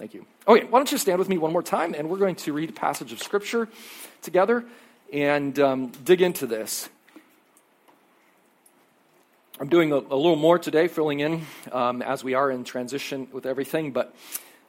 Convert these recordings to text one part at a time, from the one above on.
Thank you. Okay, why don't you stand with me one more time, and we're going to read a passage of Scripture together and um, dig into this. I'm doing a, a, little more today, filling in um, as we are in transition with everything, but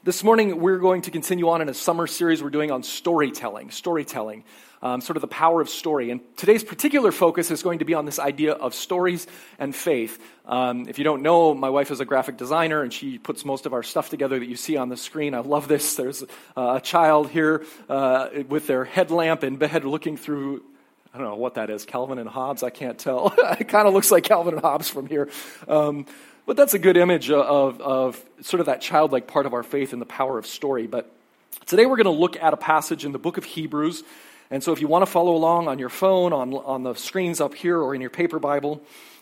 this morning we're going to continue on in a summer series we're doing on storytelling. Storytelling um, sort of the power of story. And today's particular focus is going to be on this idea of stories and faith. Um, if you don't know, my wife is a graphic designer and she puts most of our stuff together that you see on the screen. I love this. There's uh, a child here uh, with their headlamp in bed looking through I don't know what that is, Calvin and Hobbes. I can't tell. it kind of looks like Calvin and Hobbes from here. Um, but that's a good image of, of sort of that childlike part of our faith and the power of story. But today we're going to look at a passage in the book of Hebrews and so if you want to follow along on your phone, on, on the screens up here, or in your paper Bible,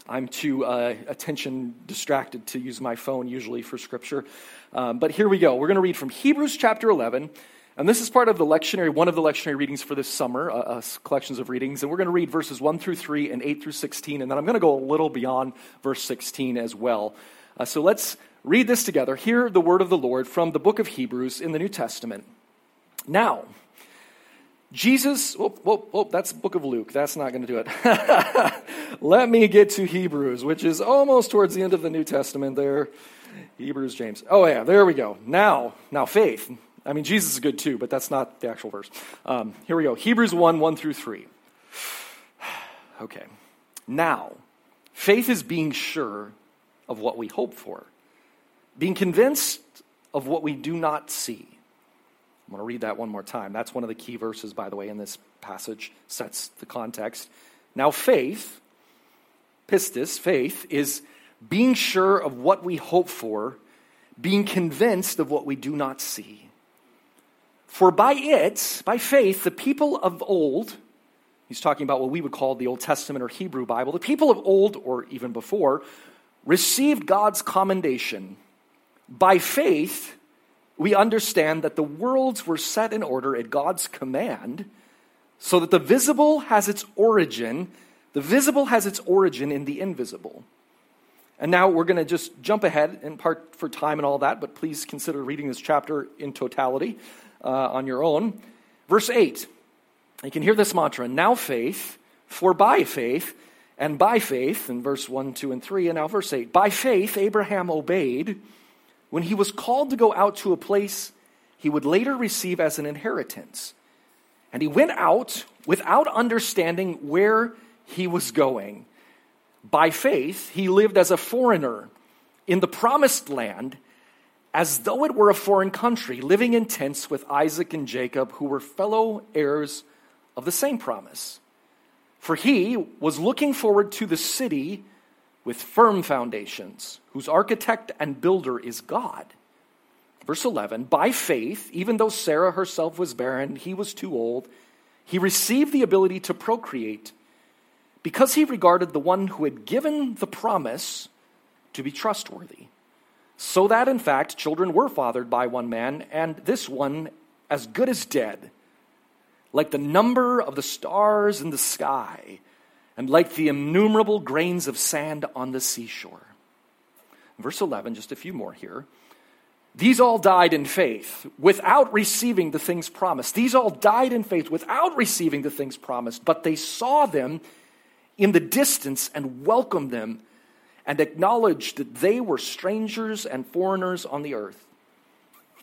I'm too uh, attention distracted to use my phone usually for scripture. Um, but here we go. We're going to read from Hebrews chapter 11. And this is part of the lectionary, one of the lectionary readings for this summer, uh, uh, collections of readings. And we're going to read verses 1 through 3 and 8 through 16. And then I'm going to go a little beyond verse 16 as well. Uh, so let's read this together. Hear the word of the Lord from the book of Hebrews in the New Testament. Now, Jesus, oh, oh, oh, that's book of Luke. That's not going to do it. Let me get to Hebrews, which is almost towards the end of the New Testament there. Hebrews, James. Oh, yeah, there we go. Now, now faith. I mean, Jesus is good too, but that's not the actual verse. Um, here we go. Hebrews 1 1 through 3. Okay. Now, faith is being sure of what we hope for, being convinced of what we do not see. I'm going to read that one more time. That's one of the key verses, by the way, in this passage, sets the context. Now, faith, pistis, faith, is being sure of what we hope for, being convinced of what we do not see. For by it, by faith, the people of old, he's talking about what we would call the Old Testament or Hebrew Bible, the people of old, or even before, received God's commendation. By faith, we understand that the worlds were set in order at God's command so that the visible has its origin, the visible has its origin in the invisible. And now we're going to just jump ahead in part for time and all that, but please consider reading this chapter in totality uh, on your own. Verse 8, you can hear this mantra now faith, for by faith, and by faith, in verse 1, 2, and 3, and now verse 8, by faith Abraham obeyed when he was called to go out to a place he would later receive as an inheritance. And he went out without understanding where he was going. By faith, he lived as a foreigner in the promised land as though it were a foreign country, living in tents with Isaac and Jacob, who were fellow heirs of the same promise. For he was looking forward to the city with firm foundations, whose architect and builder is God. Verse 11 By faith, even though Sarah herself was barren, he was too old, he received the ability to procreate because he regarded the one who had given the promise to be trustworthy. So that, in fact, children were fathered by one man, and this one as good as dead, like the number of the stars in the sky and like the innumerable grains of sand on the seashore. Verse 11, just a few more here. These all died in faith without receiving the things promised. These all died in faith without receiving the things promised, but they saw them in the distance and welcomed them and acknowledged that they were strangers and foreigners on the earth.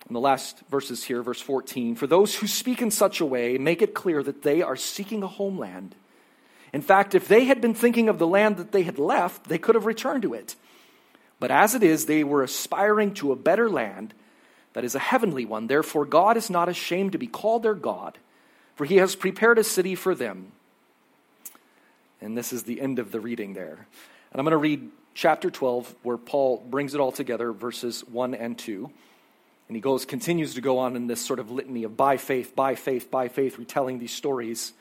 In the last verses here, verse 14 For those who speak in such a way, make it clear that they are seeking a homeland. In fact, if they had been thinking of the land that they had left, they could have returned to it. But as it is, they were aspiring to a better land that is a heavenly one. Therefore, God is not ashamed to be called their God, for he has prepared a city for them. And this is the end of the reading there. And I'm going to read chapter 12, where Paul brings it all together, verses 1 and 2. And he goes, continues to go on in this sort of litany of by faith, by faith, by faith, retelling these stories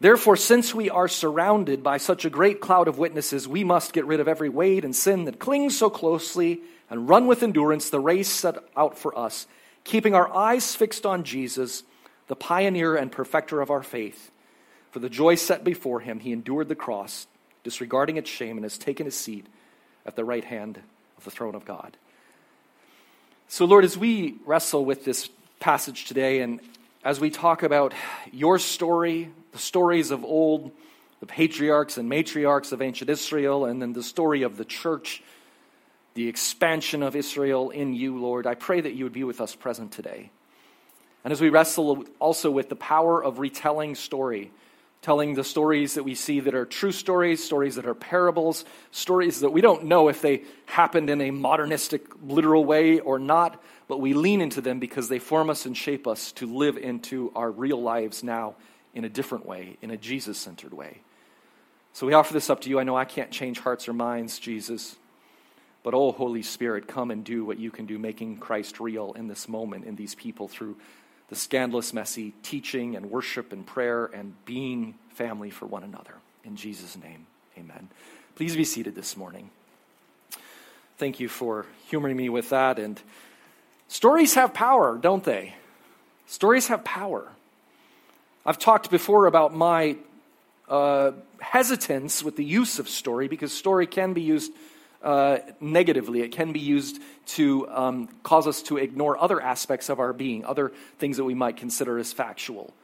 Therefore, since we are surrounded by such a great cloud of witnesses, we must get rid of every weight and sin that clings so closely and run with endurance the race set out for us, keeping our eyes fixed on Jesus, the pioneer and perfecter of our faith. For the joy set before him, he endured the cross, disregarding its shame, and has taken his seat at the right hand of the throne of God. So, Lord, as we wrestle with this passage today and as we talk about your story, the stories of old, the patriarchs and matriarchs of ancient Israel, and then the story of the church, the expansion of Israel in you, Lord, I pray that you would be with us present today. And as we wrestle also with the power of retelling story, telling the stories that we see that are true stories, stories that are parables, stories that we don't know if they happened in a modernistic, literal way or not, but we lean into them because they form us and shape us to live into our real lives now in a different way, in a Jesus centered way. So we offer this up to you. I know I can't change hearts or minds, Jesus. But, oh, Holy Spirit, come and do what you can do, making Christ real in this moment, in these people, through the scandalous, messy teaching and worship and prayer and being family for one another. In Jesus' name, amen. Please be seated this morning. Thank you for humoring me with that. And stories have power, don't they? Stories have power. I've talked before about my uh, hesitance with the use of story because story can be used uh, negatively. It can be used to um, cause us to ignore other aspects of our being, other things that we might consider as factual.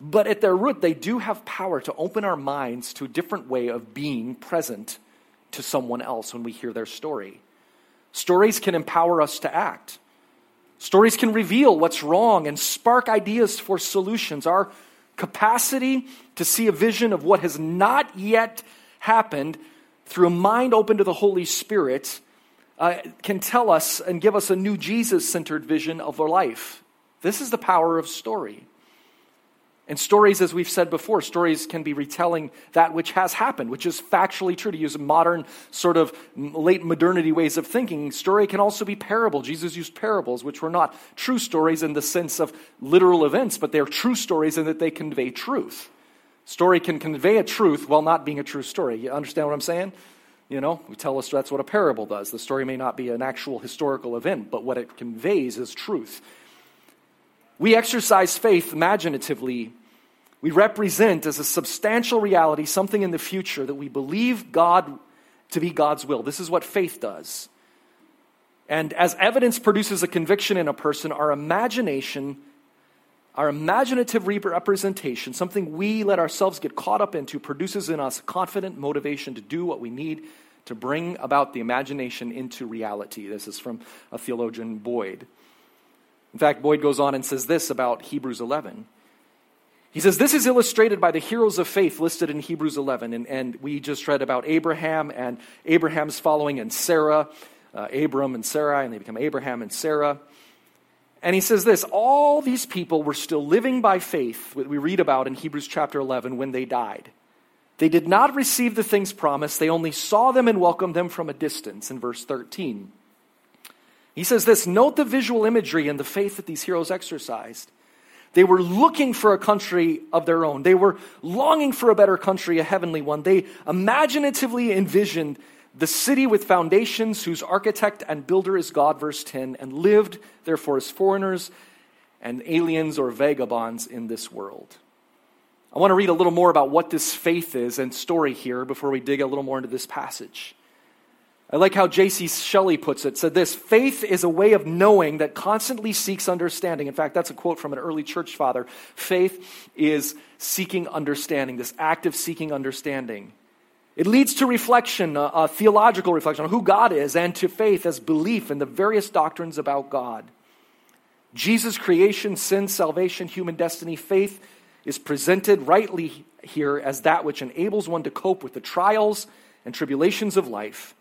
But at their root, they do have power to open our minds to a different way of being present to someone else when we hear their story. Stories can empower us to act. Stories can reveal what's wrong and spark ideas for solutions. Our capacity to see a vision of what has not yet happened through a mind open to the Holy Spirit uh, can tell us and give us a new Jesus centered vision of our life. This is the power of story. And stories, as we've said before, stories can be retelling that which has happened, which is factually true. To use modern, sort of late modernity ways of thinking, story can also be parable. Jesus used parables, which were not true stories in the sense of literal events, but they're true stories in that they convey truth. Story can convey a truth while not being a true story. You understand what I'm saying? You know, we tell us that's what a parable does. The story may not be an actual historical event, but what it conveys is truth. We exercise faith imaginatively we represent as a substantial reality something in the future that we believe God to be God's will. This is what faith does. And as evidence produces a conviction in a person, our imagination, our imaginative representation, something we let ourselves get caught up into, produces in us confident motivation to do what we need to bring about the imagination into reality. This is from a theologian, Boyd. In fact, Boyd goes on and says this about Hebrews 11. He says, This is illustrated by the heroes of faith listed in Hebrews 11. And, and we just read about Abraham and Abraham's following and Sarah, uh, Abram and Sarai, and they become Abraham and Sarah. And he says this all these people were still living by faith, what we read about in Hebrews chapter 11, when they died. They did not receive the things promised, they only saw them and welcomed them from a distance, in verse 13. He says this Note the visual imagery and the faith that these heroes exercised. They were looking for a country of their own. They were longing for a better country, a heavenly one. They imaginatively envisioned the city with foundations, whose architect and builder is God, verse 10, and lived, therefore, as foreigners and aliens or vagabonds in this world. I want to read a little more about what this faith is and story here before we dig a little more into this passage. I like how J.C. Shelley puts it. Said this faith is a way of knowing that constantly seeks understanding. In fact, that's a quote from an early church father. Faith is seeking understanding, this active seeking understanding. It leads to reflection, a, a theological reflection on who God is, and to faith as belief in the various doctrines about God. Jesus' creation, sin, salvation, human destiny, faith is presented rightly here as that which enables one to cope with the trials and tribulations of life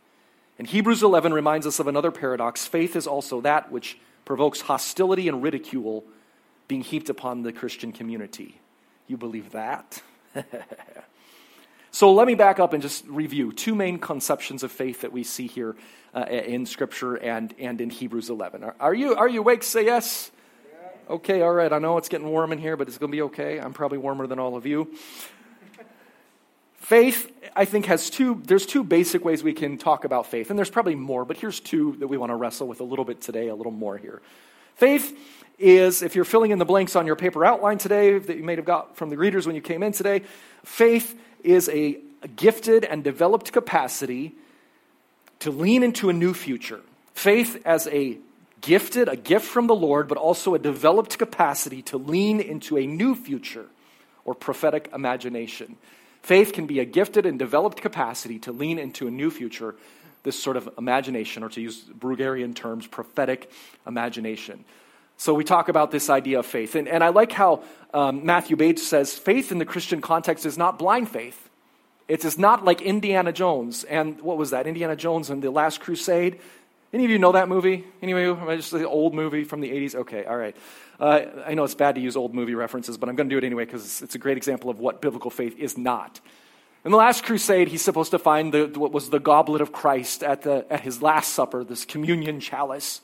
and Hebrews 11 reminds us of another paradox. Faith is also that which provokes hostility and ridicule being heaped upon the Christian community. You believe that? so let me back up and just review two main conceptions of faith that we see here uh, in Scripture and, and in Hebrews 11. Are, are, you, are you awake? Say yes. Okay, all right. I know it's getting warm in here, but it's going to be okay. I'm probably warmer than all of you. Faith, I think, has two, there's two basic ways we can talk about faith, and there's probably more, but here's two that we want to wrestle with a little bit today, a little more here. Faith is, if you're filling in the blanks on your paper outline today that you may have got from the readers when you came in today, faith is a, gifted and developed capacity to lean into a new future. Faith as a gifted, a gift from the Lord, but also a developed capacity to lean into a new future or prophetic imagination. Faith can be a gifted and developed capacity to lean into a new future, this sort of imagination, or to use Bruegerian terms, prophetic imagination. So we talk about this idea of faith. And, and I like how um, Matthew Bates says faith in the Christian context is not blind faith. It is not like Indiana Jones. And what was that? Indiana Jones and the Last Crusade. Any of you know that movie? Any of you? Just the old movie from the 80s? Okay, all right. Uh, I know it's bad to use old movie references, but I'm going to do it anyway because it's a great example of what biblical faith is not. In the last crusade, he's supposed to find the, what was the goblet of Christ at, the, at his Last Supper, this communion chalice.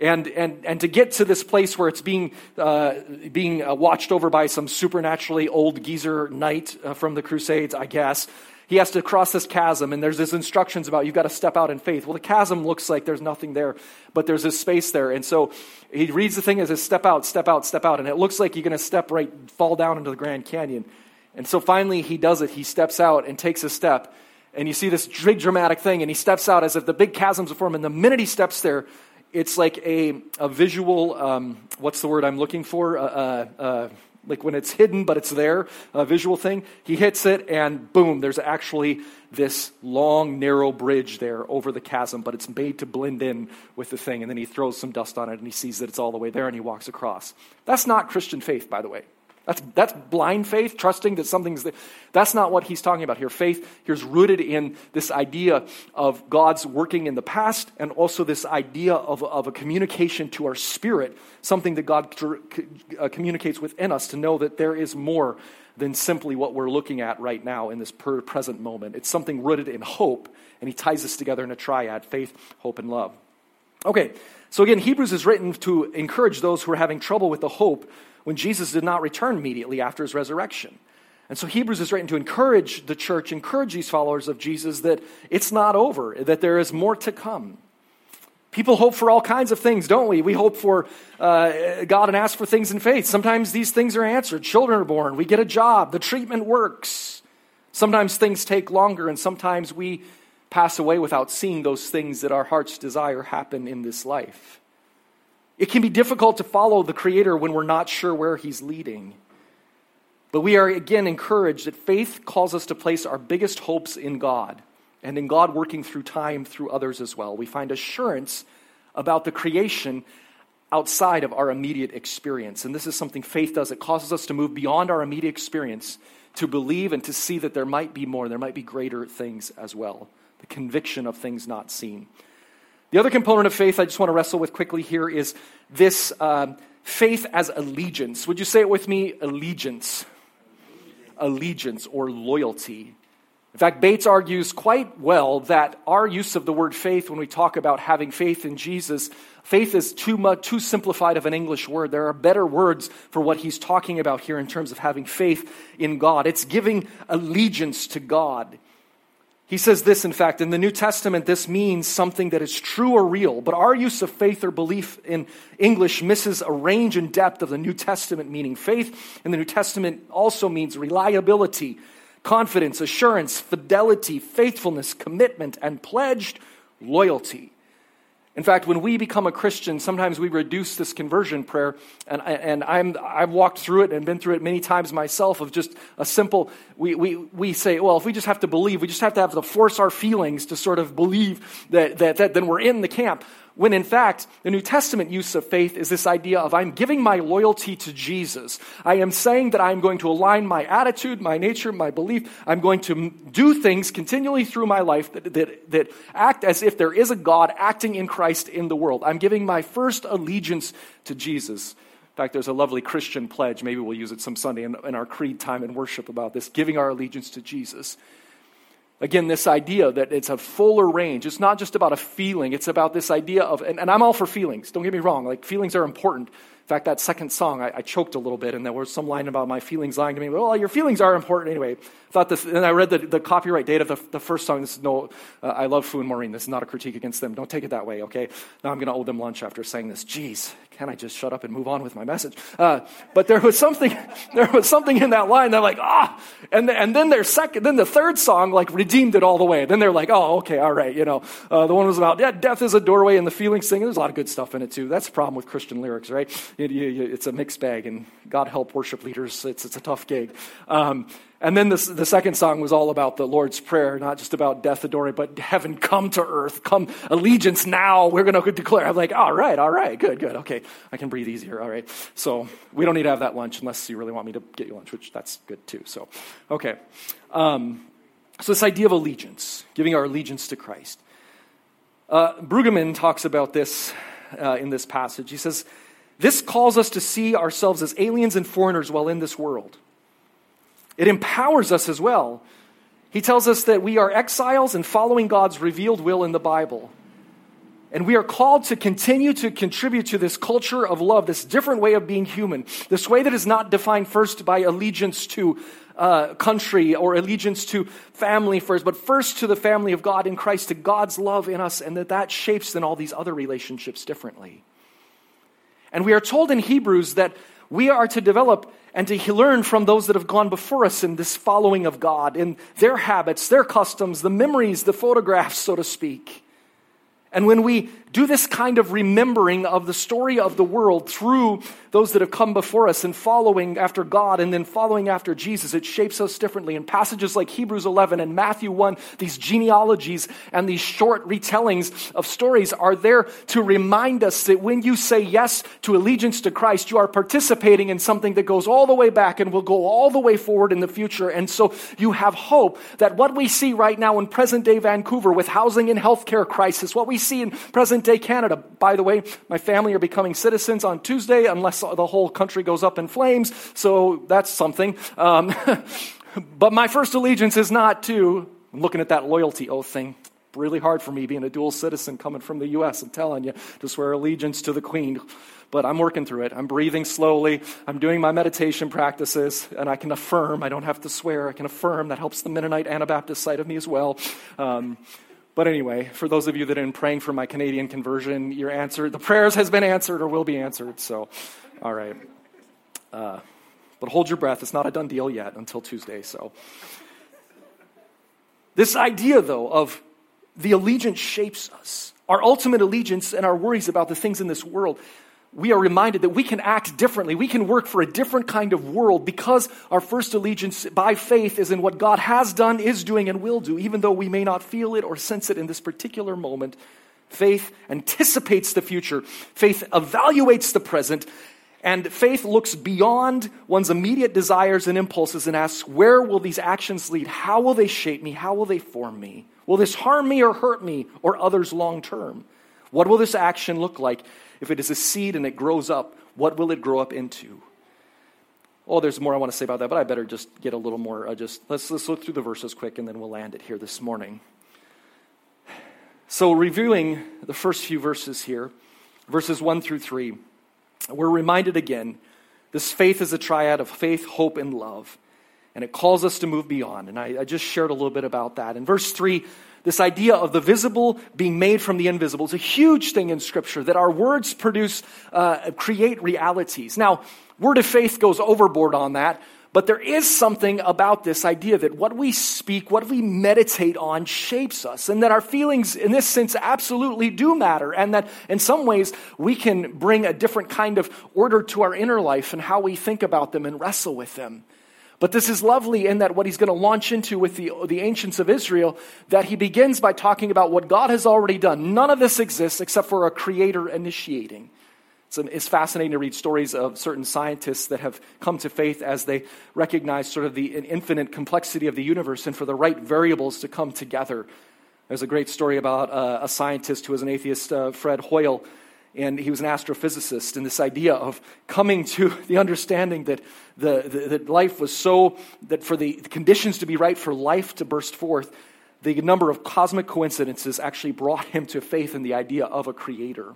And, and, and to get to this place where it's being, uh, being uh, watched over by some supernaturally old geezer knight uh, from the Crusades, I guess, he has to cross this chasm, and there's this instructions about you've got to step out in faith. Well, the chasm looks like there's nothing there, but there's this space there. And so he reads the thing as a step out, step out, step out, and it looks like you're going to step right, fall down into the Grand Canyon. And so finally he does it. He steps out and takes a step. And you see this big dramatic thing, and he steps out as if the big chasms are forming. And the minute he steps there, it's like a, a visual, um, what's the word I'm looking for? Uh, uh, uh, like when it's hidden, but it's there, a visual thing. He hits it, and boom, there's actually this long, narrow bridge there over the chasm, but it's made to blend in with the thing. And then he throws some dust on it, and he sees that it's all the way there, and he walks across. That's not Christian faith, by the way. That's, that's blind faith, trusting that something's there. That's not what he's talking about here. Faith here's rooted in this idea of God's working in the past and also this idea of, of a communication to our spirit, something that God uh, communicates within us to know that there is more than simply what we're looking at right now in this present moment. It's something rooted in hope, and he ties this together in a triad faith, hope, and love. Okay, so again, Hebrews is written to encourage those who are having trouble with the hope when Jesus did not return immediately after his resurrection. And so Hebrews is written to encourage the church, encourage these followers of Jesus that it's not over, that there is more to come. People hope for all kinds of things, don't we? We hope for uh, God and ask for things in faith. Sometimes these things are answered. Children are born. We get a job. The treatment works. Sometimes things take longer, and sometimes we pass away without seeing those things that our hearts desire happen in this life. It can be difficult to follow the Creator when we're not sure where He's leading. But we are again encouraged that faith calls us to place our biggest hopes in God and in God working through time through others as well. We find assurance about the creation outside of our immediate experience. And this is something faith does. It causes us to move beyond our immediate experience to believe and to see that there might be more, there might be greater things as well. The conviction of things not seen. The other component of faith I just want to wrestle with quickly here is this um, faith as allegiance. Would you say it with me? Allegiance. Allegiance or loyalty. In fact, Bates argues quite well that our use of the word faith when we talk about having faith in Jesus, faith is too much, too simplified of an English word. There are better words for what he's talking about here in terms of having faith in God. It's giving allegiance to God. He says this, in fact, in the New Testament, this means something that is true or real, but our use of faith or belief in English misses a range and depth of the New Testament meaning. Faith in the New Testament also means reliability, confidence, assurance, fidelity, faithfulness, commitment, and pledged loyalty. In fact, when we become a Christian, sometimes we reduce this conversion prayer, and, and I'm, I've walked through it and been through it many times myself of just a simple, we, we, we say, well, if we just have to believe, we just have to have to force our feelings to sort of believe that, that, that then we're in the camp. When in fact, the New Testament use of faith is this idea of I'm giving my loyalty to Jesus. I am saying that I'm going to align my attitude, my nature, my belief. I'm going to do things continually through my life that, that, that act as if there is a God acting in Christ in the world. I'm giving my first allegiance to Jesus. In fact, there's a lovely Christian pledge. Maybe we'll use it some Sunday in, in our creed time and worship about this giving our allegiance to Jesus. Again, this idea that it's a fuller range. It's not just about a feeling, it's about this idea of, and, and, I'm all for feelings, don't get me wrong, like feelings are important. In fact, that second song, I, I, choked a little bit, and there was some line about my feelings lying to me. Well, your feelings are important anyway. Thought this, and I read the, the copyright date of the, the first song. This is no, uh, I love Fu and Maureen. This is not a critique against them. Don't take it that way, okay? Now I'm going to owe them lunch after saying this. Jeez, can I just shut up and move on with my message? Uh, but there was something, there was something in that line I'm like, ah, and, the, and then their second, then the third song like redeemed it all the way. Then they're like, oh, okay, all right, you know, uh, the one was about, yeah, death is a doorway and the feelings thing. There's a lot of good stuff in it too. That's the problem with Christian lyrics, right? It, it, it's a mixed bag and God help worship leaders. It's, it's a tough gig. Um, and then the, the second song was all about the Lord's Prayer, not just about death adoring, but heaven come to earth, come allegiance now. We're going to declare. I'm like, all right, all right, good, good. Okay, I can breathe easier. All right. So we don't need to have that lunch unless you really want me to get you lunch, which that's good too. So, okay. Um, so this idea of allegiance, giving our allegiance to Christ. Uh, Brueggemann talks about this uh, in this passage. He says, This calls us to see ourselves as aliens and foreigners while in this world. It empowers us as well. He tells us that we are exiles and following God's revealed will in the Bible. And we are called to continue to contribute to this culture of love, this different way of being human, this way that is not defined first by allegiance to uh, country or allegiance to family first, but first to the family of God in Christ, to God's love in us, and that that shapes then all these other relationships differently. And we are told in Hebrews that we are to develop and to learn from those that have gone before us in this following of God, in their habits, their customs, the memories, the photographs, so to speak. And when we do this kind of remembering of the story of the world through those that have come before us and following after God and then following after Jesus, it shapes us differently. In passages like Hebrews 11 and Matthew 1, these genealogies and these short retellings of stories are there to remind us that when you say yes to allegiance to Christ, you are participating in something that goes all the way back and will go all the way forward in the future. And so you have hope that what we see right now in present day Vancouver with housing and healthcare crisis, what we see in present day Canada. By the way, my family are becoming citizens on Tuesday unless the whole country goes up in flames, so that's something. Um, but my first allegiance is not to, I'm looking at that loyalty oath thing. Really hard for me being a dual citizen coming from the U.S. I'm telling you to swear allegiance to the Queen but I'm working through it. I'm breathing slowly. I'm doing my meditation practices, and I can affirm. I don't have to swear. I can affirm. That helps the Mennonite Anabaptist side of me as well. Um, but anyway, for those of you that have been praying for my Canadian conversion, your answer, the prayers has been answered or will be answered. So, all right. Uh, but hold your breath. It's not a done deal yet until Tuesday. So, this idea, though, of the allegiance shapes us. Our ultimate allegiance and our worries about the things in this world we are reminded that we can act differently. We can work for a different kind of world because our first allegiance by faith is in what God has done, is doing, and will do, even though we may not feel it or sense it in this particular moment. Faith anticipates the future, faith evaluates the present, and faith looks beyond one's immediate desires and impulses and asks, Where will these actions lead? How will they shape me? How will they form me? Will this harm me or hurt me or others long term? What will this action look like? If it is a seed and it grows up, what will it grow up into? Oh, there's more I want to say about that, but I better just get a little more. Uh, just let's let's look through the verses quick, and then we'll land it here this morning. So, reviewing the first few verses here, verses one through three, we're reminded again this faith is a triad of faith, hope, and love, and it calls us to move beyond. And I, I just shared a little bit about that. In verse three, this idea of the visible being made from the invisible is a huge thing in Scripture that our words produce, uh, create realities. Now, word of faith goes overboard on that, but there is something about this idea that what we speak, what we meditate on, shapes us, and that our feelings, in this sense, absolutely do matter, and that in some ways we can bring a different kind of order to our inner life and how we think about them and wrestle with them. But this is lovely in that what he's going to launch into with the, the ancients of Israel, that he begins by talking about what God has already done. None of this exists except for a creator initiating. It's fascinating to read stories of certain scientists that have come to faith as they recognize sort of the infinite complexity of the universe and for the right variables to come together. There's a great story about uh, a scientist who was an atheist, uh, Fred Hoyle, and he was an astrophysicist. And this idea of coming to the understanding that, the, the, that life was so, that for the conditions to be right for life to burst forth, the number of cosmic coincidences actually brought him to faith in the idea of a creator.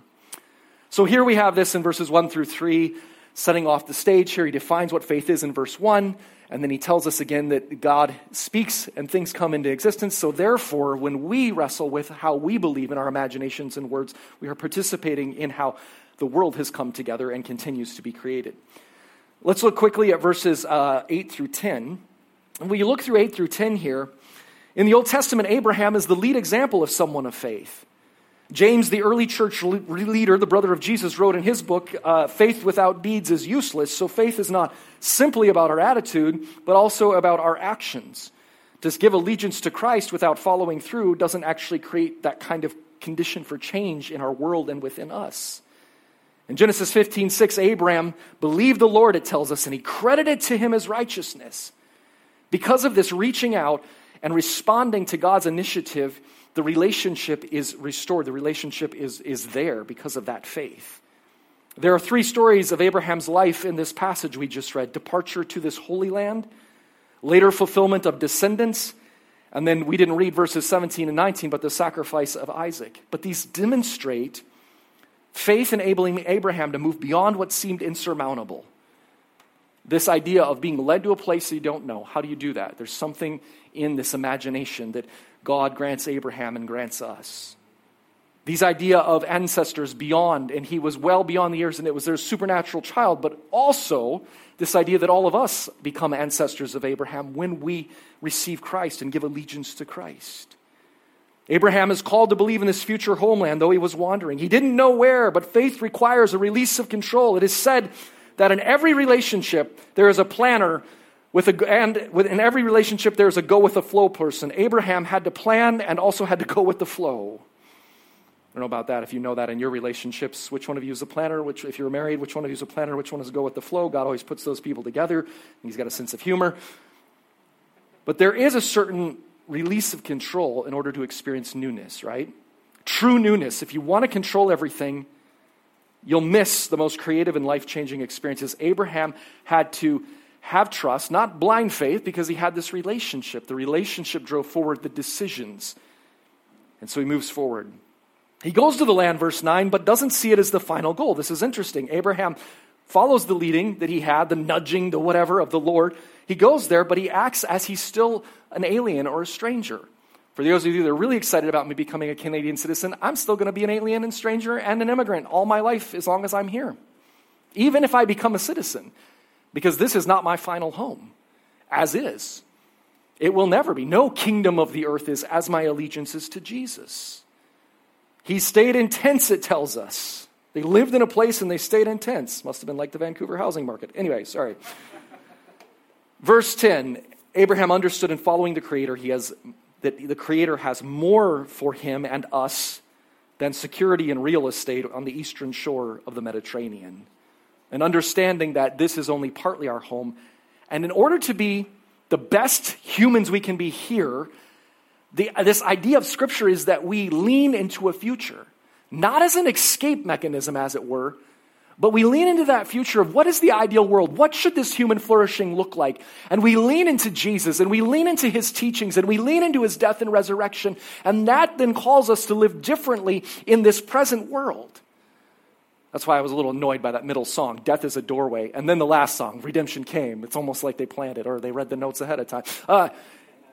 So here we have this in verses 1 through 3, setting off the stage here. He defines what faith is in verse 1, and then he tells us again that God speaks and things come into existence. So therefore, when we wrestle with how we believe in our imaginations and words, we are participating in how the world has come together and continues to be created. Let's look quickly at verses uh, 8 through 10. And when you look through 8 through 10 here, in the Old Testament, Abraham is the lead example of someone of faith. James, the early church leader, the brother of Jesus, wrote in his book, uh, Faith without deeds is useless. So faith is not simply about our attitude, but also about our actions. To give allegiance to Christ without following through doesn't actually create that kind of condition for change in our world and within us. In Genesis 15, 6, Abraham believed the Lord, it tells us, and he credited to him as righteousness. Because of this reaching out and responding to God's initiative, the relationship is restored. The relationship is, is there because of that faith. There are three stories of Abraham's life in this passage we just read departure to this holy land, later fulfillment of descendants, and then we didn't read verses 17 and 19, but the sacrifice of Isaac. But these demonstrate Faith enabling Abraham to move beyond what seemed insurmountable. This idea of being led to a place you don't know. How do you do that? There's something in this imagination that God grants Abraham and grants us. These idea of ancestors beyond, and he was well beyond the years, and it was their supernatural child, but also this idea that all of us become ancestors of Abraham when we receive Christ and give allegiance to Christ. Abraham is called to believe in this future homeland, though he was wandering. He didn't know where, but faith requires a release of control. It is said that in every relationship, there is a planner, with a, and in every relationship, there's a go with the flow person. Abraham had to plan and also had to go with the flow. I don't know about that. If you know that in your relationships, which one of you is a planner? Which, if you're married, which one of you is a planner? Which one is a go with the flow? God always puts those people together. He's got a sense of humor. But there is a certain release of control in order to experience newness, right? True newness. If you want to control everything, you'll miss the most creative and life changing experiences. Abraham had to have trust, not blind faith, because he had this relationship. The relationship drove forward the decisions. And so he moves forward. He goes to the land, verse 9, but doesn't see it as the final goal. This is interesting. Abraham follows the leading that he had, the nudging, the whatever of the Lord. He goes there, but he acts as he's still an alien or a stranger. For those of you that are really excited about me becoming a Canadian citizen, I'm still going to be an alien and stranger and an immigrant all my life as long as I'm here. Even if I become a citizen, because this is not my final home, as is. It will never be. No kingdom of the earth is as my allegiance is to Jesus. He stayed in tents, it tells us. They lived in a place and they stayed in tents. Must have been like the Vancouver housing market. Anyway, sorry. Verse 10 Abraham understood in following the Creator he has, that the Creator has more for him and us than security and real estate on the eastern shore of the Mediterranean. And understanding that this is only partly our home. And in order to be the best humans we can be here, the, this idea of Scripture is that we lean into a future, not as an escape mechanism, as it were, but we lean into that future of what is the ideal world? What should this human flourishing look like? And we lean into Jesus and we lean into his teachings and we lean into his death and resurrection. And that then calls us to live differently in this present world. That's why I was a little annoyed by that middle song, Death is a Doorway. And then the last song, Redemption Came. It's almost like they planned it or they read the notes ahead of time. Uh,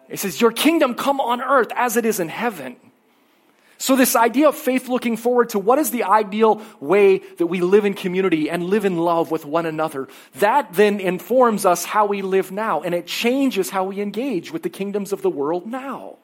it says, Your kingdom come on earth as it is in heaven. So, this idea of faith looking forward to what is the ideal way that we live in community and live in love with one another, that then informs us how we live now, and it changes how we engage with the kingdoms of the world now.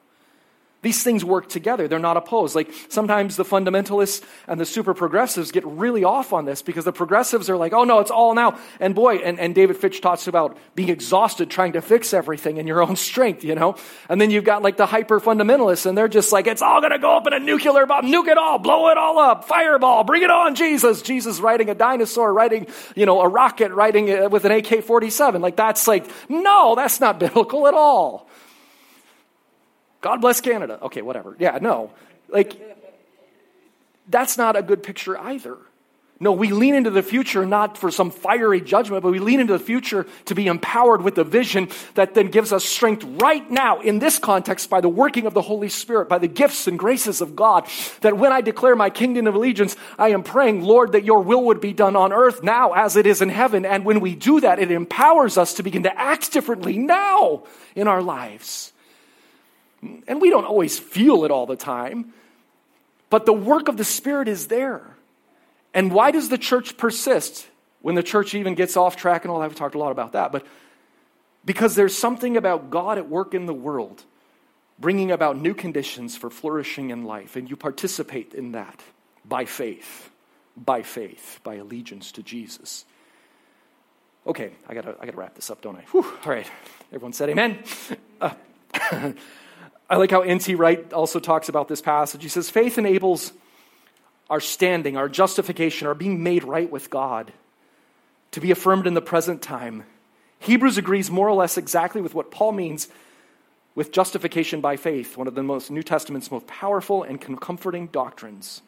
These things work together. They're not opposed. Like sometimes the fundamentalists and the super progressives get really off on this because the progressives are like, oh no, it's all now. And boy, and, and David Fitch talks about being exhausted trying to fix everything in your own strength, you know? And then you've got like the hyper fundamentalists and they're just like, it's all going to go up in a nuclear bomb, nuke it all, blow it all up, fireball, bring it on, Jesus. Jesus riding a dinosaur, riding, you know, a rocket, riding uh, with an AK 47. Like that's like, no, that's not biblical at all. God bless Canada. Okay, whatever. Yeah, no. Like, that's not a good picture either. No, we lean into the future not for some fiery judgment, but we lean into the future to be empowered with the vision that then gives us strength right now in this context by the working of the Holy Spirit, by the gifts and graces of God. That when I declare my kingdom of allegiance, I am praying, Lord, that your will would be done on earth now as it is in heaven. And when we do that, it empowers us to begin to act differently now in our lives. And we don't always feel it all the time, but the work of the Spirit is there. And why does the church persist when the church even gets off track and all? We've talked a lot about that. But because there's something about God at work in the world, bringing about new conditions for flourishing in life. And you participate in that by faith, by faith, by allegiance to Jesus. Okay, I gotta, I gotta wrap this up, don't I? Whew, all right, everyone said amen. Uh, I like how N.T. Wright also talks about this passage. He says, Faith enables our standing, our justification, our being made right with God, to be affirmed in the present time. Hebrews agrees more or less exactly with what Paul means with justification by faith, one of the most New Testament's most powerful and comforting doctrines.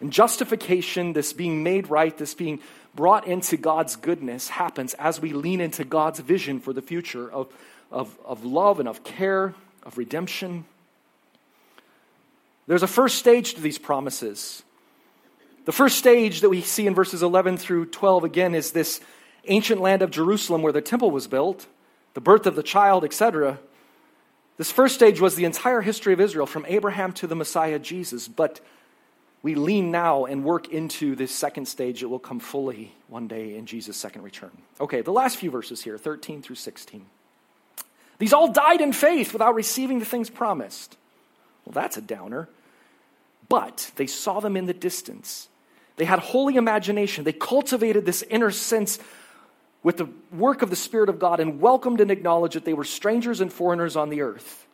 And justification, this being made right, this being brought into God's goodness, happens as we lean into God's vision for the future of, of, of love and of care, of redemption. There's a first stage to these promises. The first stage that we see in verses 11 through 12 again is this ancient land of Jerusalem where the temple was built, the birth of the child, etc. This first stage was the entire history of Israel from Abraham to the Messiah Jesus. But we lean now and work into this second stage that will come fully one day in Jesus' second return. Okay, the last few verses here, 13 through 16. These all died in faith without receiving the things promised. Well, that's a downer. But they saw them in the distance they had holy imagination. They cultivated this inner sense with the work of the Spirit of God and welcomed and acknowledged that they were strangers and foreigners on the earth.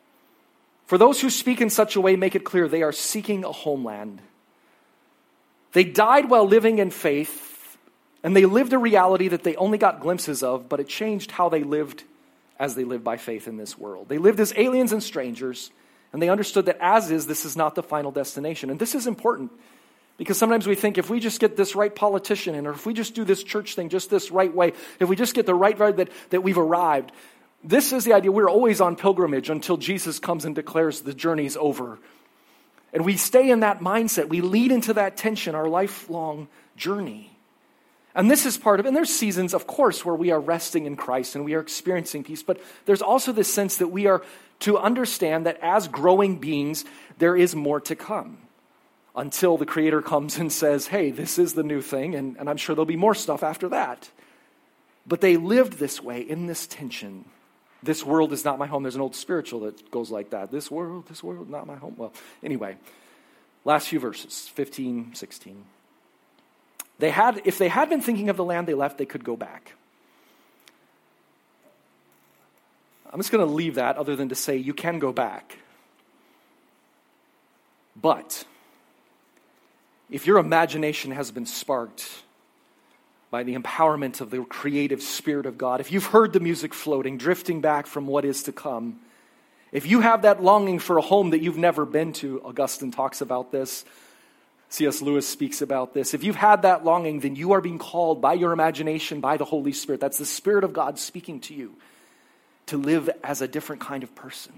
For those who speak in such a way, make it clear they are seeking a homeland. They died while living in faith, and they lived a reality that they only got glimpses of, but it changed how they lived as they lived by faith in this world. They lived as aliens and strangers, and they understood that as is, this is not the final destination. And this is important because sometimes we think if we just get this right politician in, or if we just do this church thing just this right way, if we just get the right right that, that we've arrived. This is the idea. We're always on pilgrimage until Jesus comes and declares the journey's over. And we stay in that mindset. We lead into that tension, our lifelong journey. And this is part of. And there's seasons, of course, where we are resting in Christ and we are experiencing peace. But there's also this sense that we are to understand that as growing beings, there is more to come until the Creator comes and says, hey, this is the new thing, and, and I'm sure there'll be more stuff after that. But they lived this way in this tension. This world is not my home. There's an old spiritual that goes like that. This world, this world, not my home. Well, anyway, last few verses 15, 16. They had, if they had been thinking of the land they left, they could go back. I'm just going to leave that other than to say you can go back. But if your imagination has been sparked by the empowerment of the creative spirit of God, if you've heard the music floating, drifting back from what is to come, if you have that longing for a home that you've never been to, Augustine talks about this, C.S. Lewis speaks about this. If you've had that longing, then you are being called by your imagination, by the Holy Spirit. That's the Spirit of God speaking to you to live as a different kind of person.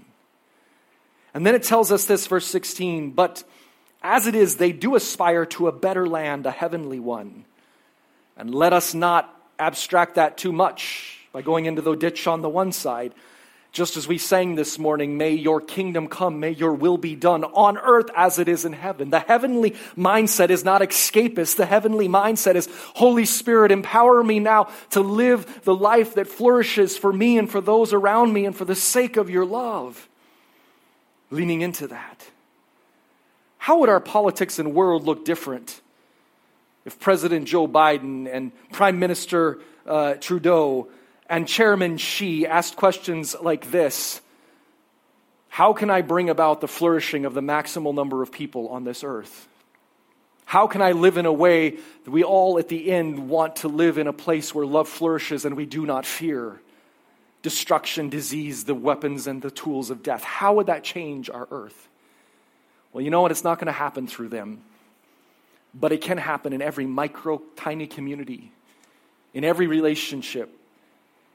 And then it tells us this, verse 16, but as it is, they do aspire to a better land, a heavenly one. And let us not abstract that too much by going into the ditch on the one side. Just as we sang this morning, may your kingdom come, may your will be done on earth as it is in heaven. The heavenly mindset is not escapist. The heavenly mindset is Holy Spirit, empower me now to live the life that flourishes for me and for those around me and for the sake of your love. Leaning into that. How would our politics and world look different if President Joe Biden and Prime Minister uh, Trudeau and Chairman Xi asked questions like this How can I bring about the flourishing of the maximal number of people on this earth? How can I live in a way that we all at the end want to live in a place where love flourishes and we do not fear destruction, disease, the weapons, and the tools of death? How would that change our earth? Well, you know what? It's not going to happen through them. but it can happen in every micro, tiny community, in every relationship.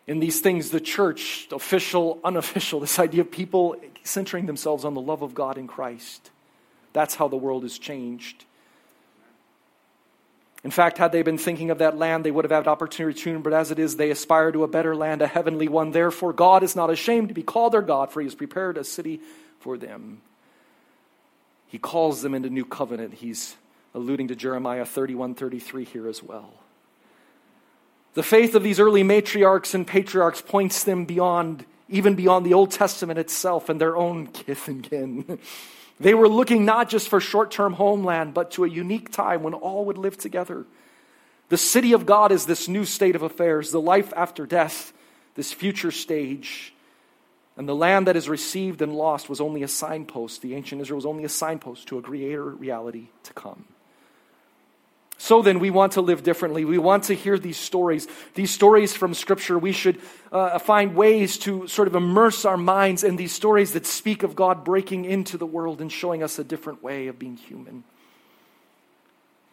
In these things, the church, official, unofficial, this idea of people centering themselves on the love of God in Christ. That's how the world is changed. In fact, had they been thinking of that land, they would have had opportunity to but as it is, they aspire to a better land, a heavenly one. Therefore, God is not ashamed to be called their God, for he has prepared a city for them. He calls them into new covenant. He's alluding to Jeremiah 31 33 here as well. The faith of these early matriarchs and patriarchs points them beyond, even beyond the Old Testament itself and their own kith and kin. They were looking not just for short term homeland, but to a unique time when all would live together. The city of God is this new state of affairs, the life after death, this future stage. And the land that is received and lost was only a signpost. The ancient Israel was only a signpost to a greater reality to come. So then, we want to live differently. We want to hear these stories, these stories from Scripture. We should uh, find ways to sort of immerse our minds in these stories that speak of God breaking into the world and showing us a different way of being human.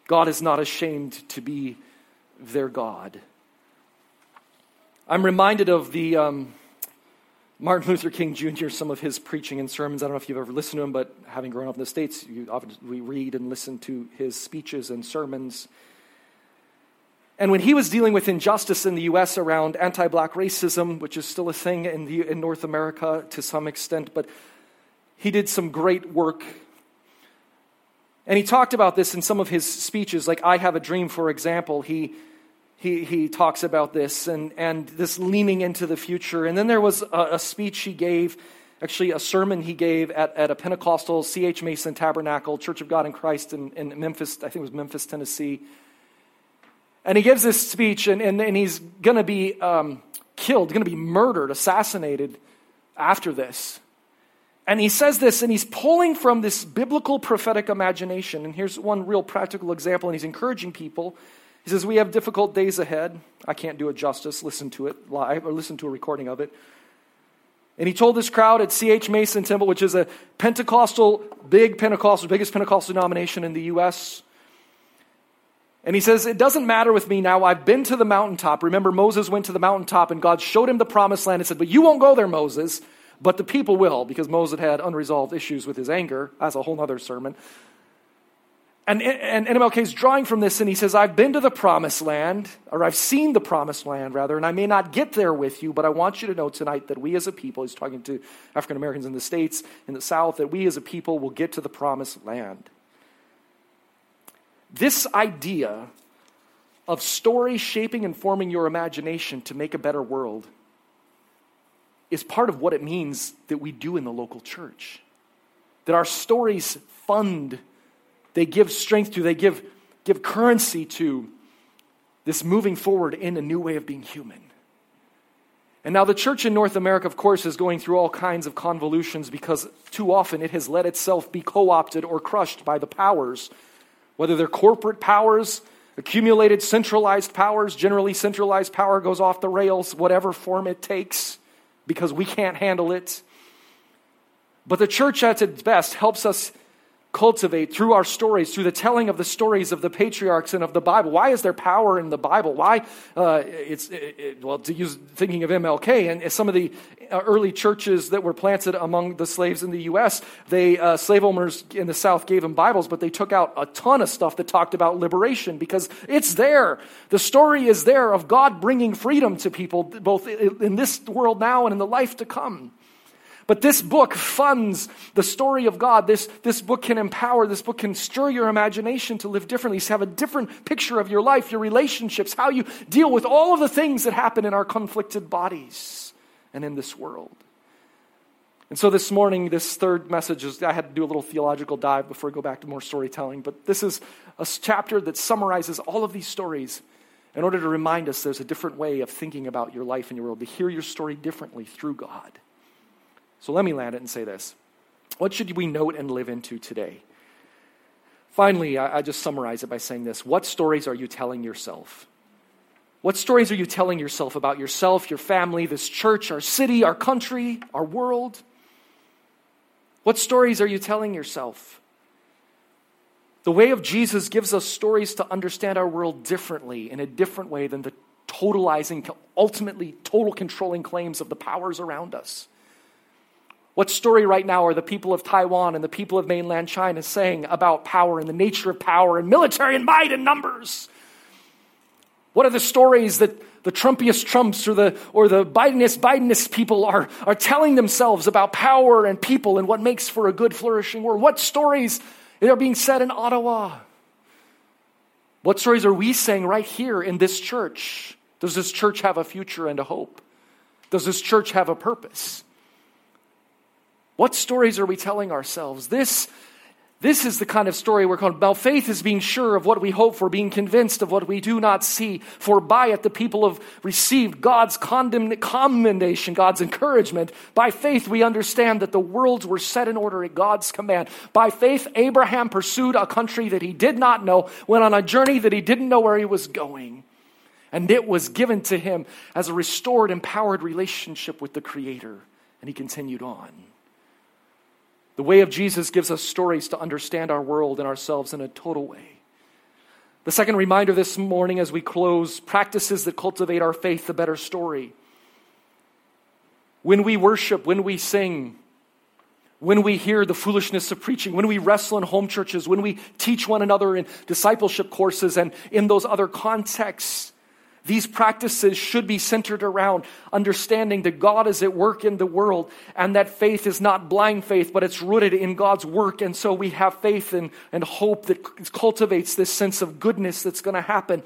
God is not ashamed to be their God. I'm reminded of the. Um, Martin Luther King Jr., some of his preaching and sermons. I don't know if you've ever listened to him, but having grown up in the States, you often we read and listen to his speeches and sermons. And when he was dealing with injustice in the U.S. around anti black racism, which is still a thing in, the, in North America to some extent, but he did some great work. And he talked about this in some of his speeches, like I Have a Dream, for example. He he, he talks about this and, and this leaning into the future. And then there was a, a speech he gave, actually, a sermon he gave at, at a Pentecostal C.H. Mason Tabernacle, Church of God in Christ in, in Memphis, I think it was Memphis, Tennessee. And he gives this speech, and, and, and he's going to be um, killed, going to be murdered, assassinated after this. And he says this, and he's pulling from this biblical prophetic imagination. And here's one real practical example, and he's encouraging people he says, We have difficult days ahead. I can't do it justice. Listen to it live or listen to a recording of it. And he told this crowd at C.H. Mason Temple, which is a Pentecostal, big Pentecostal, biggest Pentecostal denomination in the U.S. And he says, It doesn't matter with me now. I've been to the mountaintop. Remember, Moses went to the mountaintop and God showed him the promised land and said, But you won't go there, Moses, but the people will, because Moses had unresolved issues with his anger. That's a whole other sermon. And, and, MLK is drawing from this, and he says, I've been to the promised land, or I've seen the promised land, rather, and I may not get there with you, but I want you to know tonight that we as a people, he's talking to African Americans in the States, in the South, that we as a people will get to the promised land. This idea of story shaping and forming your imagination to make a better world is part of what it means that we do in the local church. That our stories fund they give strength to, they give, give currency to this moving forward in a new way of being human. And now, the church in North America, of course, is going through all kinds of convolutions because too often it has let itself be co opted or crushed by the powers, whether they're corporate powers, accumulated centralized powers, generally centralized power goes off the rails, whatever form it takes, because we can't handle it. But the church at its best helps us cultivate through our stories, through the telling of the stories of the patriarchs and of the Bible. Why is there power in the Bible? Why? Uh, it's it, it, well to use thinking of MLK and some of the uh, early churches that were planted among the slaves in the U.S. They uh, slave owners in the South gave them Bibles, but they took out a ton of stuff that talked about liberation because it's there. The story is there of God bringing freedom to people, both in this world now and in the life to come. But this book funds the story of God. This, this book can empower, this book can stir your imagination to live differently, to have a different picture of your life, your relationships, how you deal with all of the things that happen in our conflicted bodies and in this world. And so this morning, this third message is I had to do a little theological dive before I go back to more storytelling. But this is a chapter that summarizes all of these stories in order to remind us there's a different way of thinking about your life and your world, to hear your story differently through God. So let me land it and say this What should we note and live into today? Finally, I, I just summarize it by saying this What stories are you telling yourself? What stories are you telling yourself about yourself, your family, this church, our city, our country, our world? What stories are you telling yourself? The way of Jesus gives us stories to understand our world differently, in a different way than the totalizing, ultimately total controlling claims of the powers around us. What story right now are the people of Taiwan and the people of mainland China saying about power and the nature of power and military and might and numbers? What are the stories that the Trumpiest Trumps or the, or the Bidenist Bidenist people are, are telling themselves about power and people and what makes for a good, flourishing world? What stories are being said in Ottawa? What stories are we saying right here in this church? Does this church have a future and a hope? Does this church have a purpose? What stories are we telling ourselves? This this is the kind of story we're calling about. Faith is being sure of what we hope for, being convinced of what we do not see. For by it the people have received God's commendation, God's encouragement. By faith we understand that the worlds were set in order at God's command. By faith Abraham pursued a country that he did not know, went on a journey that he didn't know where he was going. And it was given to him as a restored, empowered relationship with the Creator. And he continued on. The way of Jesus gives us stories to understand our world and ourselves in a total way. The second reminder this morning as we close practices that cultivate our faith, the better story. When we worship, when we sing, when we hear the foolishness of preaching, when we wrestle in home churches, when we teach one another in discipleship courses and in those other contexts, these practices should be centered around understanding that God is at work in the world and that faith is not blind faith, but it's rooted in God's work. And so we have faith and, and hope that cultivates this sense of goodness that's going to happen.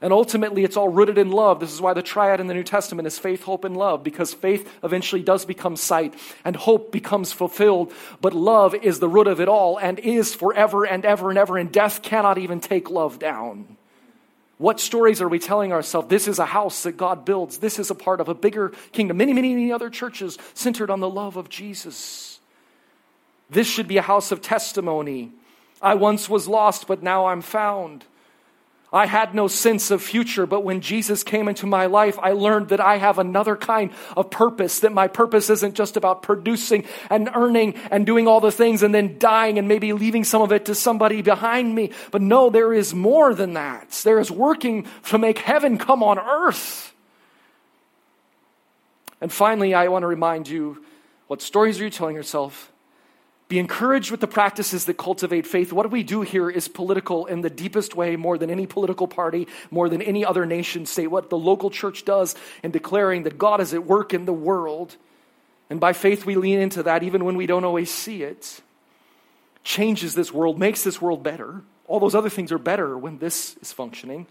And ultimately, it's all rooted in love. This is why the triad in the New Testament is faith, hope, and love, because faith eventually does become sight and hope becomes fulfilled. But love is the root of it all and is forever and ever and ever, and death cannot even take love down. What stories are we telling ourselves? This is a house that God builds. This is a part of a bigger kingdom. Many, many, many other churches centered on the love of Jesus. This should be a house of testimony. I once was lost, but now I'm found. I had no sense of future, but when Jesus came into my life, I learned that I have another kind of purpose, that my purpose isn't just about producing and earning and doing all the things and then dying and maybe leaving some of it to somebody behind me. But no, there is more than that. There is working to make heaven come on earth. And finally, I want to remind you what stories are you telling yourself? Be encouraged with the practices that cultivate faith. What we do here is political in the deepest way, more than any political party, more than any other nation state. What the local church does in declaring that God is at work in the world. And by faith, we lean into that even when we don't always see it. Changes this world, makes this world better. All those other things are better when this is functioning.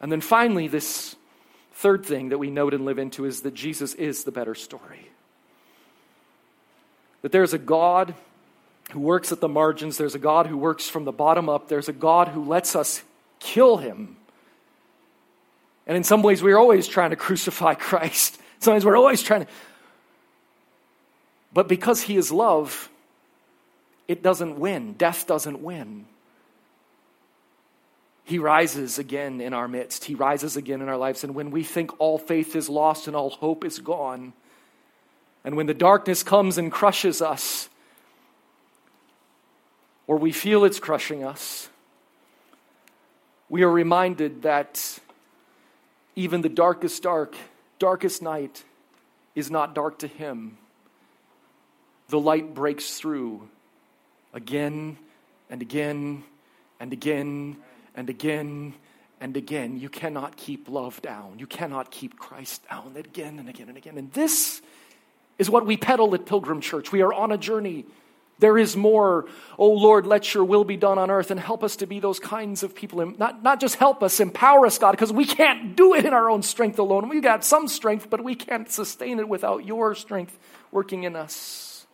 And then finally, this third thing that we note and live into is that Jesus is the better story that there's a God who works at the margins, there's a God who works from the bottom up, there's a God who lets us kill him. And in some ways, we're always trying to crucify Christ. Sometimes we're always trying to. But because he is love, it doesn't win. Death doesn't win. He rises again in our midst. He rises again in our lives. And when we think all faith is lost and all hope is gone, and when the darkness comes and crushes us, or we feel it's crushing us, we are reminded that even the darkest dark, darkest night is not dark to him. The light breaks through again and again and again and again and again. You cannot keep love down. You cannot keep Christ down again and again and again. And this is what we peddle at Pilgrim Church. We are on a journey. There is more. Oh Lord, let your will be done on earth and help us to be those kinds of people. Not, not just help us, empower us, God, because we can't do it in our own strength alone. We've got some strength, but we can't sustain it without your strength working in us.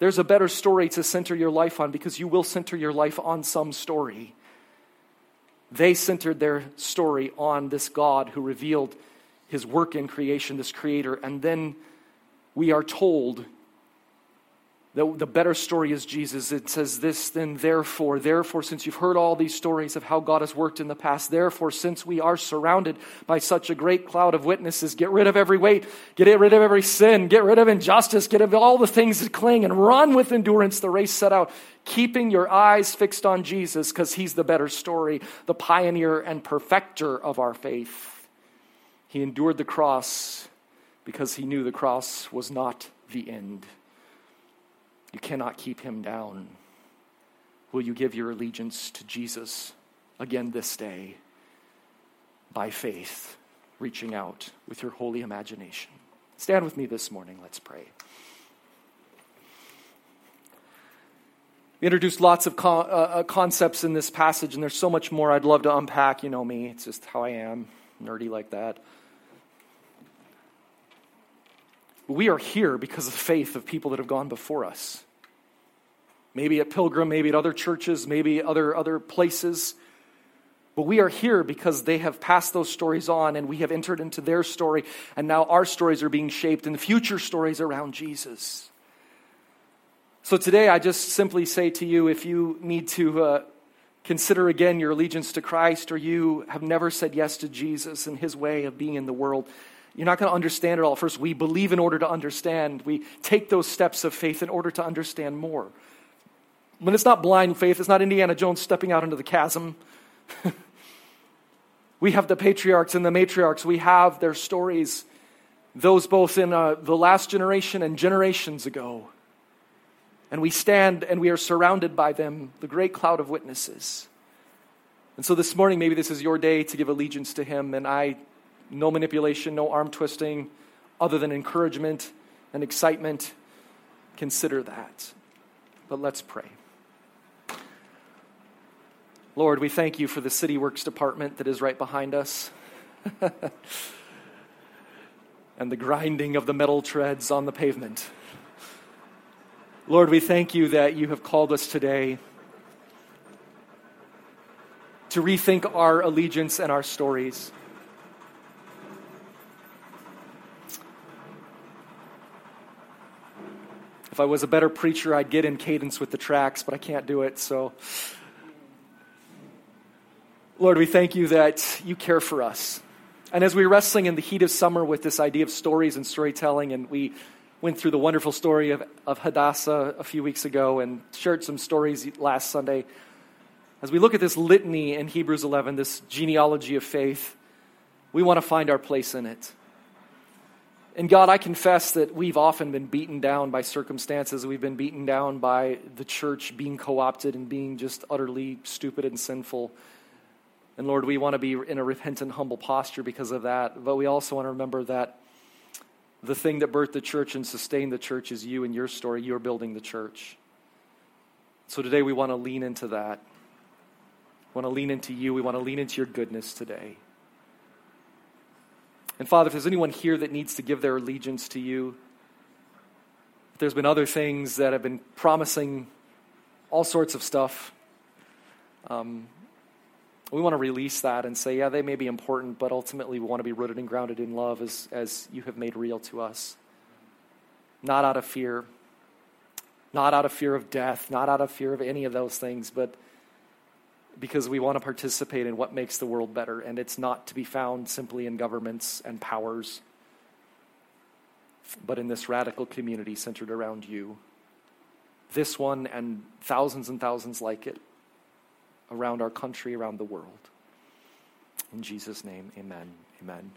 There's a better story to center your life on because you will center your life on some story. They centered their story on this God who revealed his work in creation, this creator, and then we are told that the better story is Jesus. It says this, then therefore, therefore, since you've heard all these stories of how God has worked in the past, therefore, since we are surrounded by such a great cloud of witnesses, get rid of every weight, get rid of every sin, get rid of injustice, get rid of all the things that cling, and run with endurance the race set out, keeping your eyes fixed on Jesus, because he's the better story, the pioneer and perfecter of our faith. He endured the cross because he knew the cross was not the end. You cannot keep him down. Will you give your allegiance to Jesus again this day by faith, reaching out with your holy imagination? Stand with me this morning. Let's pray. We introduced lots of uh, uh concepts in this passage, and there's so much more I'd love to unpack. You know me, it's just how I am, nerdy like that. We are here because of the faith of people that have gone before us. Maybe at Pilgrim, maybe at other churches, maybe other, other places. But we are here because they have passed those stories on and we have entered into their story, and now our stories are being shaped and the future stories around Jesus. So today, I just simply say to you if you need to uh, consider again your allegiance to Christ or you have never said yes to Jesus and his way of being in the world, you're not going to understand it all. First, we believe in order to understand. We take those steps of faith in order to understand more. When it's not blind faith, it's not Indiana Jones stepping out into the chasm. we have the patriarchs and the matriarchs. We have their stories, those both in uh, the last generation and generations ago. And we stand and we are surrounded by them, the great cloud of witnesses. And so this morning, maybe this is your day to give allegiance to Him. And I no manipulation, no arm twisting, other than encouragement and excitement. Consider that. But let's pray. Lord, we thank you for the City Works Department that is right behind us. and the grinding of the metal treads on the pavement. Lord, we thank you that you have called us today to rethink our allegiance and our stories. If I was a better preacher, I'd get in cadence with the tracks, but I can't do it, so. Lord, we thank you that you care for us. And as we were wrestling in the heat of summer with this idea of stories and storytelling, and we went through the wonderful story of, of Hadassah a few weeks ago and shared some stories last Sunday, as we look at this litany in Hebrews 11, this genealogy of faith, we want to find our place in it. And God, I confess that we've often been beaten down by circumstances. We've been beaten down by the church being co opted and being just utterly stupid and sinful. And Lord, we want to be in a repentant, humble posture because of that. But we also want to remember that the thing that birthed the church and sustained the church is you and your story. You're building the church. So today we want to lean into that. We want to lean into you. We want to lean into your goodness today. And Father, if there's anyone here that needs to give their allegiance to you, if there's been other things that have been promising all sorts of stuff, um, we want to release that and say, yeah, they may be important, but ultimately we want to be rooted and grounded in love as, as you have made real to us. Not out of fear, not out of fear of death, not out of fear of any of those things, but because we want to participate in what makes the world better, and it's not to be found simply in governments and powers, but in this radical community centered around you. This one and thousands and thousands like it around our country, around the world. In Jesus' name, amen. Amen.